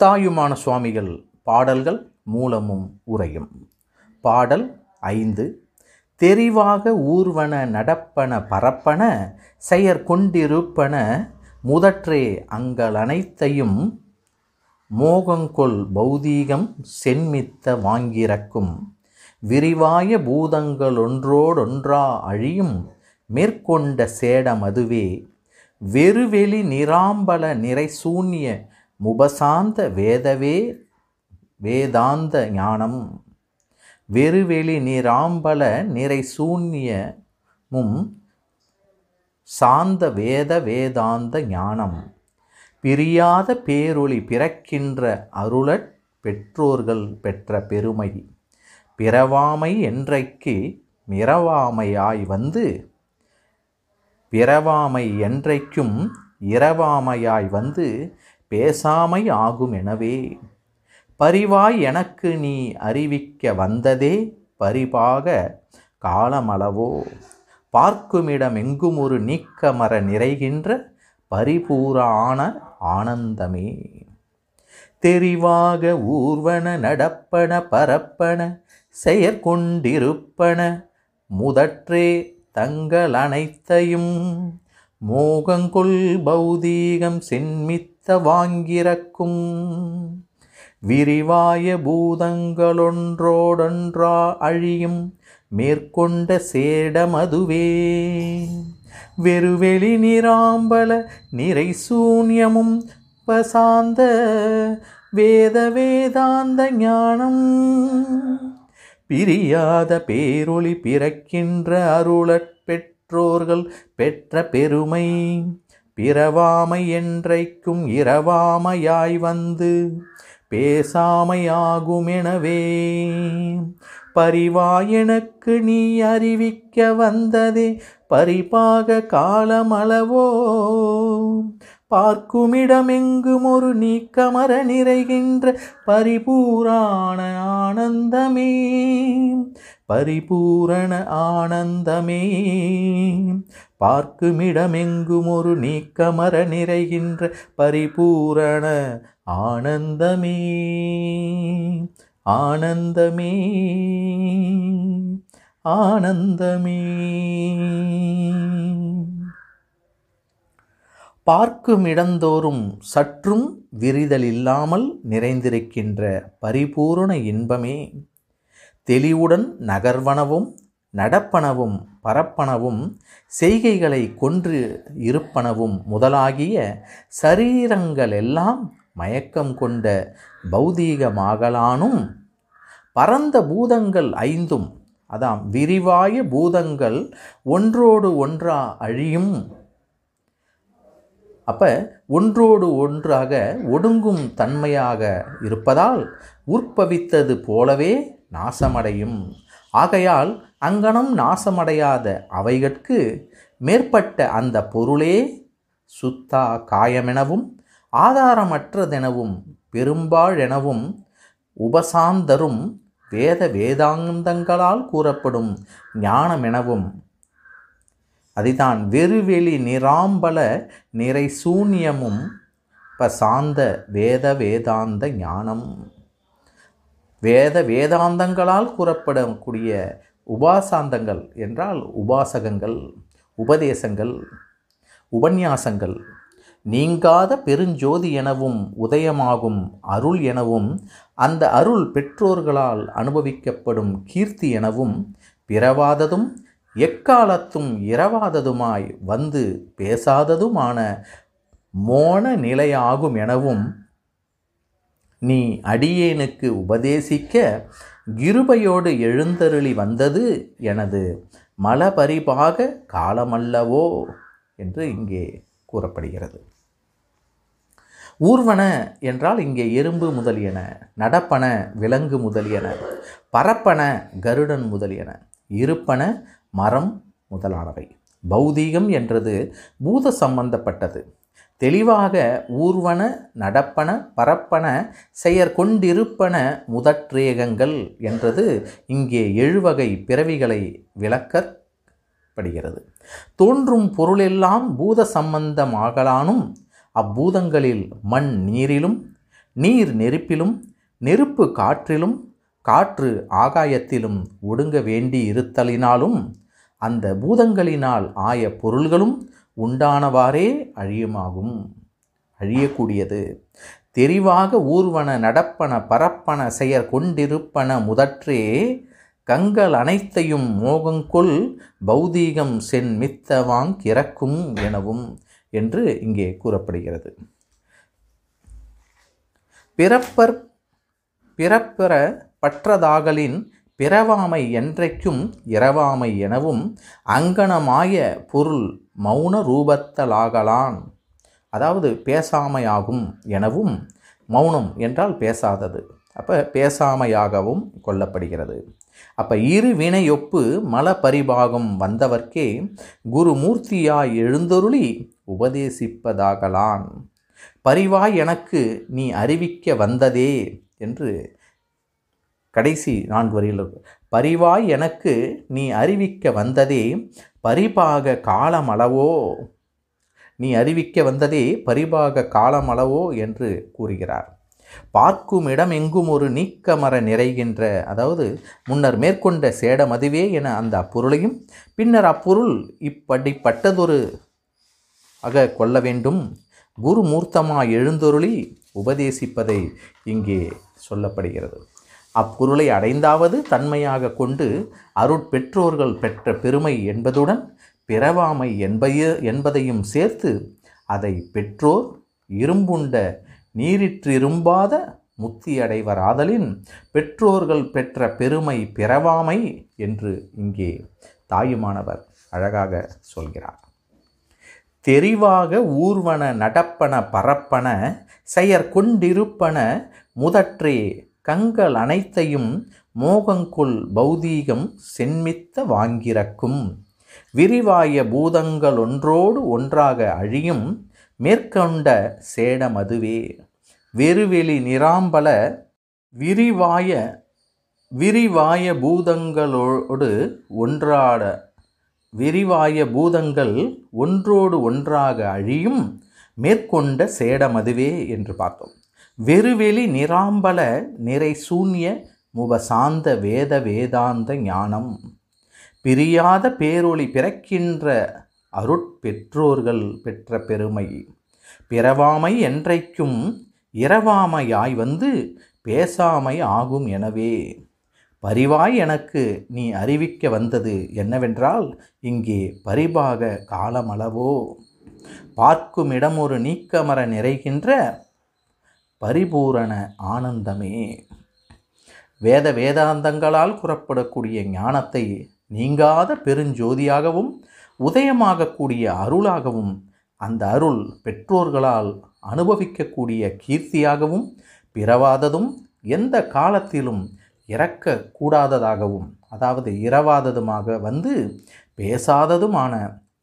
தாயுமான சுவாமிகள் பாடல்கள் மூலமும் உரையும். பாடல் ஐந்து தெரிவாக ஊர்வன நடப்பன பரப்பன செயற்கொண்டிருப்பன முதற்றே அங்கள் அனைத்தையும் மோகங்கொள் பௌதீகம் சென்மித்த வாங்கிறக்கும் விரிவாய பூதங்களொன்றோடொன்றா அழியும் மேற்கொண்ட சேடம் அதுவே வெறுவெளி நிராம்பல நிறைசூன்ய முபசாந்த வேதவே வேதாந்த ஞானம். வெறுவெளி நிராம்பல நிறைசூன்யமும் சாந்த வேத வேதாந்த ஞானம். பிரியாத பேரொளி பிறக்கின்ற அருளற் பெற்றோர்கள் பெற்ற பெருமை. பிறவாமை என்றைக்கு மிரவாமையாய் வந்து பிறவாமை என்றைக்கும் இரவாமையாய் வந்து பேசாமை ஆகும் எனவே பரிவாய் எனக்கு நீ அறிவிக்க வந்ததே பரிபாக காலமளவோ. பார்க்குமிடம் எங்கும் ஒரு நீக்கமர நிறைகின்ற பரிபூரான ஆனந்தமே. தெரிவாக ஊர்வன நடப்பன பரப்பன செயற்கொண்டிருப்பன முதற்றே தங்கள் அனைத்தையும் மோகங்கொள் பௌதீகம் சென்மித்த வாங்கிறக்கும் விரிவாய பூதங்களொன்றோடொன்றா அழியும் மேற்கொண்ட சேடமதுவே. வெறுவெளி நிராம்பல நிறை சூன்யமும் பசாந்த வேத வேதாந்த ஞானம். பிரியாத பேரொளி பிறக்கின்ற அருளற் பெற்றோர்கள் பெற்ற பெருமை. பிறவாமை என்றைக்கும் இரவாமையாய் வந்து பேசாமையாகுமெனவே. பரிவாயனுக்கு எனக்கு நீ அறிவிக்க வந்ததே பரிபாக காலமளவோ? பார்க்குமிடமெங்கும் ஒரு நீக்கமர நிறைகின்ற பரிபூராண ஆனந்தமே. பரிபூரண ஆனந்தமே. பார்க்குமிடமெங்கும் ஒரு நீக்கமர நிறைகின்ற பரிபூரண ஆனந்தமே. ஆனந்தமே. ஆனந்தமே. பார்க்கும் இடந்தோறும் சற்றும் விரிதல் இல்லாமல் நிறைந்திருக்கின்ற பரிபூரண இன்பமே. தெளிவுடன் நகர்வனவும் நடப்பனவும் பரப்பனவும் செய்கைகளை கொன்று இருப்பனவும் முதலாகிய சரீரங்களெல்லாம் மயக்கம் கொண்ட பௌதீகமாகலானும் பரந்த பூதங்கள் ஐந்தும் அதாம் விரிவாய பூதங்கள் ஒன்றோடு ஒன்றா அழியும். அப்ப ஒன்றோடு ஒன்றாக ஒடுங்கும் தன்மையாக இருப்பதால் உற்பவித்தது போலவே நாசமடையும். ஆகையால் அங்கனம் நாசமடையாத அவைகட்கு மேற்பட்ட அந்த பொருளே சுத்தா காயமெனவும் ஆதாரமற்றதெனவும் பெரும்பாழெனவும் உபசாந்தரும் வேத வேதாந்தங்களால் கூறப்படும் ஞானமெனவும். அதுதான் வெறுவெளி நிராம்பல நிறை சூன்யமும் பசாந்த வேத வேதாந்த ஞானம். வேத வேதாந்தங்களால் கூறப்படக்கூடிய உபாசாந்தங்கள் என்றால் உபாசகங்கள் உபதேசங்கள் உபன்யாசங்கள். நீங்காத பெருஞ்சோதி எனவும் உதயமாகும் அருள் எனவும் அந்த அருள் பெற்றோர்களால் அனுபவிக்கப்படும் கீர்த்தி எனவும் பிறவாததும் எக்காலத்தும் இரவாததுமாய் வந்து பேசாததுமான மோன நிலையாகும் எனவும் நீ அடியேனுக்கு உபதேசிக்க கிருபையோடு எழுந்தருளி வந்தது எனது மலபரிபாக காலமல்லவோ என்று இங்கே கூறப்படுகிறது. ஊர்வன என்றால் இங்கே எறும்பு முதலியன நடப்பன விலங்கு முதலியன பரப்பன கருடன் முதலியன இருப்பன மரம் முதலானவை. பௌதீகம் என்றது பூத சம்பந்தப்பட்டது. தெளிவாக ஊர்வன நடப்பன பரப்பன செயற்கொண்டிருப்பன முதற்றேகங்கள் என்றது இங்கே எழுவகை பிறவிகளை விளக்கப்படுகிறது. தோன்றும் பொருளெல்லாம் பூத சம்பந்தமாகலானும் அப்பூதங்களில் மண் நீரிலும் நீர் நெருப்பிலும் நெருப்பு காற்றிலும் காற்று ஆகாயத்திலும் ஒடுங்க வேண்டி இருத்தலினாலும் அந்த பூதங்களினால் ஆய பொருள்களும் உண்டானவாறே அழியுமாகும். அழியக்கூடியது. தெரிவாக ஊர்வன நடப்பன பரப்பன செயற் கொண்டிருப்பன முதற்றே கங்கள் அனைத்தையும் மோகங்கொள் பௌதீகம் சென் மித்தவாங் கிறக்கும் எனவும் என்று இங்கே கூறப்படுகிறது. பிறப்பர் பிறப்பிற பற்றதாகலின் பிறவாமை என்றைக்கும் இரவாமை எனவும் அங்கனமாய பொருள் மௌன ரூபத்தலாகலான் அதாவது பேசாமையாகும் எனவும் மௌனம் என்றால் பேசாதது. அப்போ பேசாமையாகவும் கொல்லப்படுகிறது அப்போ இரு வினையொப்பு மல பரிபாகம் வந்தவர்க்கே குருமூர்த்தியாய் எழுந்தொருளி உபதேசிப்பதாகலான் பரிவாய் எனக்கு நீ அறிவிக்க வந்ததே என்று கடைசி நான்கு வரியில் பரிவாய் எனக்கு நீ அறிவிக்க வந்ததே பரிபாக காலமளவோ? நீ அறிவிக்க வந்ததே பரிபாக காலமளவோ? என்று கூறுகிறார். பார்க்கும் இடம் எங்கும் ஒரு நீக்கமர நிறைகின்ற அதாவது முன்னர் மேற்கொண்ட சேடம் அதுவே என அந்த அப்பொருளையும் பின்னர் அப்பொருள் இப்படிப்பட்டதொரு ஆக கொள்ள வேண்டும். குருமூர்த்தமாய் எழுந்தொருளி உபதேசிப்பதை இங்கே சொல்லப்படுகிறது. அப்பொருளை அடைந்தாவது தன்மையாக கொண்டு அருட்பெற்றோர்கள் பெற்ற பெருமை என்பதுடன் பிறவாமை என்பைய என்பதையும் சேர்த்து அதை பெற்றோர் இரும்புண்ட நீரிற்றிரும்பாத முத்தி அடைவராதலின் பெற்றோர்கள் பெற்ற பெருமை பிறவாமை என்று இங்கே தாயுமானவர் அழகாக சொல்கிறார். தெரிவாக ஊர்வன நடப்பன பரப்பன செயற்கொண்டிருப்பன முதற்றே கங்கள் அனைத்தையும் மோகங்குள் பௌதீகம் சென்மித்த வாங்கிறக்கும். விரிவாய பூதங்கள் ஒன்றோடு ஒன்றாக அழியும் மேற்கொண்ட சேடமதுவே வெறுவெளி நிராம்பல விரிவாய விரிவாய பூதங்களோடு ஒன்றாட விரிவாய பூதங்கள் ஒன்றோடு ஒன்றாக அழியும் மேற்கொண்ட சேடமதுவே என்று பார்த்தோம். வெறுவெளி நிராம்பல நிறை சூன்ய முபசாந்த வேத வேதாந்த ஞானம். பிரியாத பேரொளி பிறக்கின்ற அருட்பெற்றோர்கள் பெற்ற பெருமை. பிறவாமை என்றைக்கும் இரவாமையாய் வந்து பேசாமை ஆகும் எனவே. பரிவாய் எனக்கு நீ அறிவிக்க வந்தது என்னவென்றால் இங்கே பரிபாக காலமளவோ. பார்க்கும் இடம் ஒரு நீக்கமர நிறைகின்ற பரிபூரண ஆனந்தமே. வேத வேதாந்தங்களால் கூறப்படக்கூடிய ஞானத்தை நீங்காத பெருஞ்சோதியாகவும் உதயமாகக்கூடிய அருளாகவும் அந்த அருள் பெற்றோர்களால் அனுபவிக்கக்கூடிய கீர்த்தியாகவும் பிறவாததும் எந்த காலத்திலும் இறக்கக்கூடாததாகவும் அதாவது இரவாததுமாக வந்து பேசாததுமான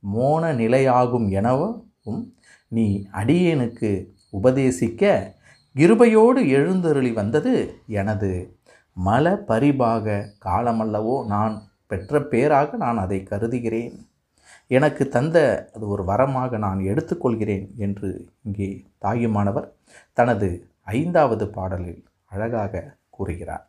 மோன நிலையாகும் எனவும் நீ அடியேனுக்கு உபதேசிக்க கிருபையோடு எழுந்தருளி வந்தது எனது. மல பரிபாக காலமல்லவோ நான் பெற்ற பேராக நான் அதை கருதுகிறேன். எனக்கு தந்த அது ஒரு வரமாக நான் எடுத்துக்கொள்கிறேன் என்று இங்கே தாயுமானவர் தனது ஐந்தாவது பாடலில் அழகாக கூறுகிறார்.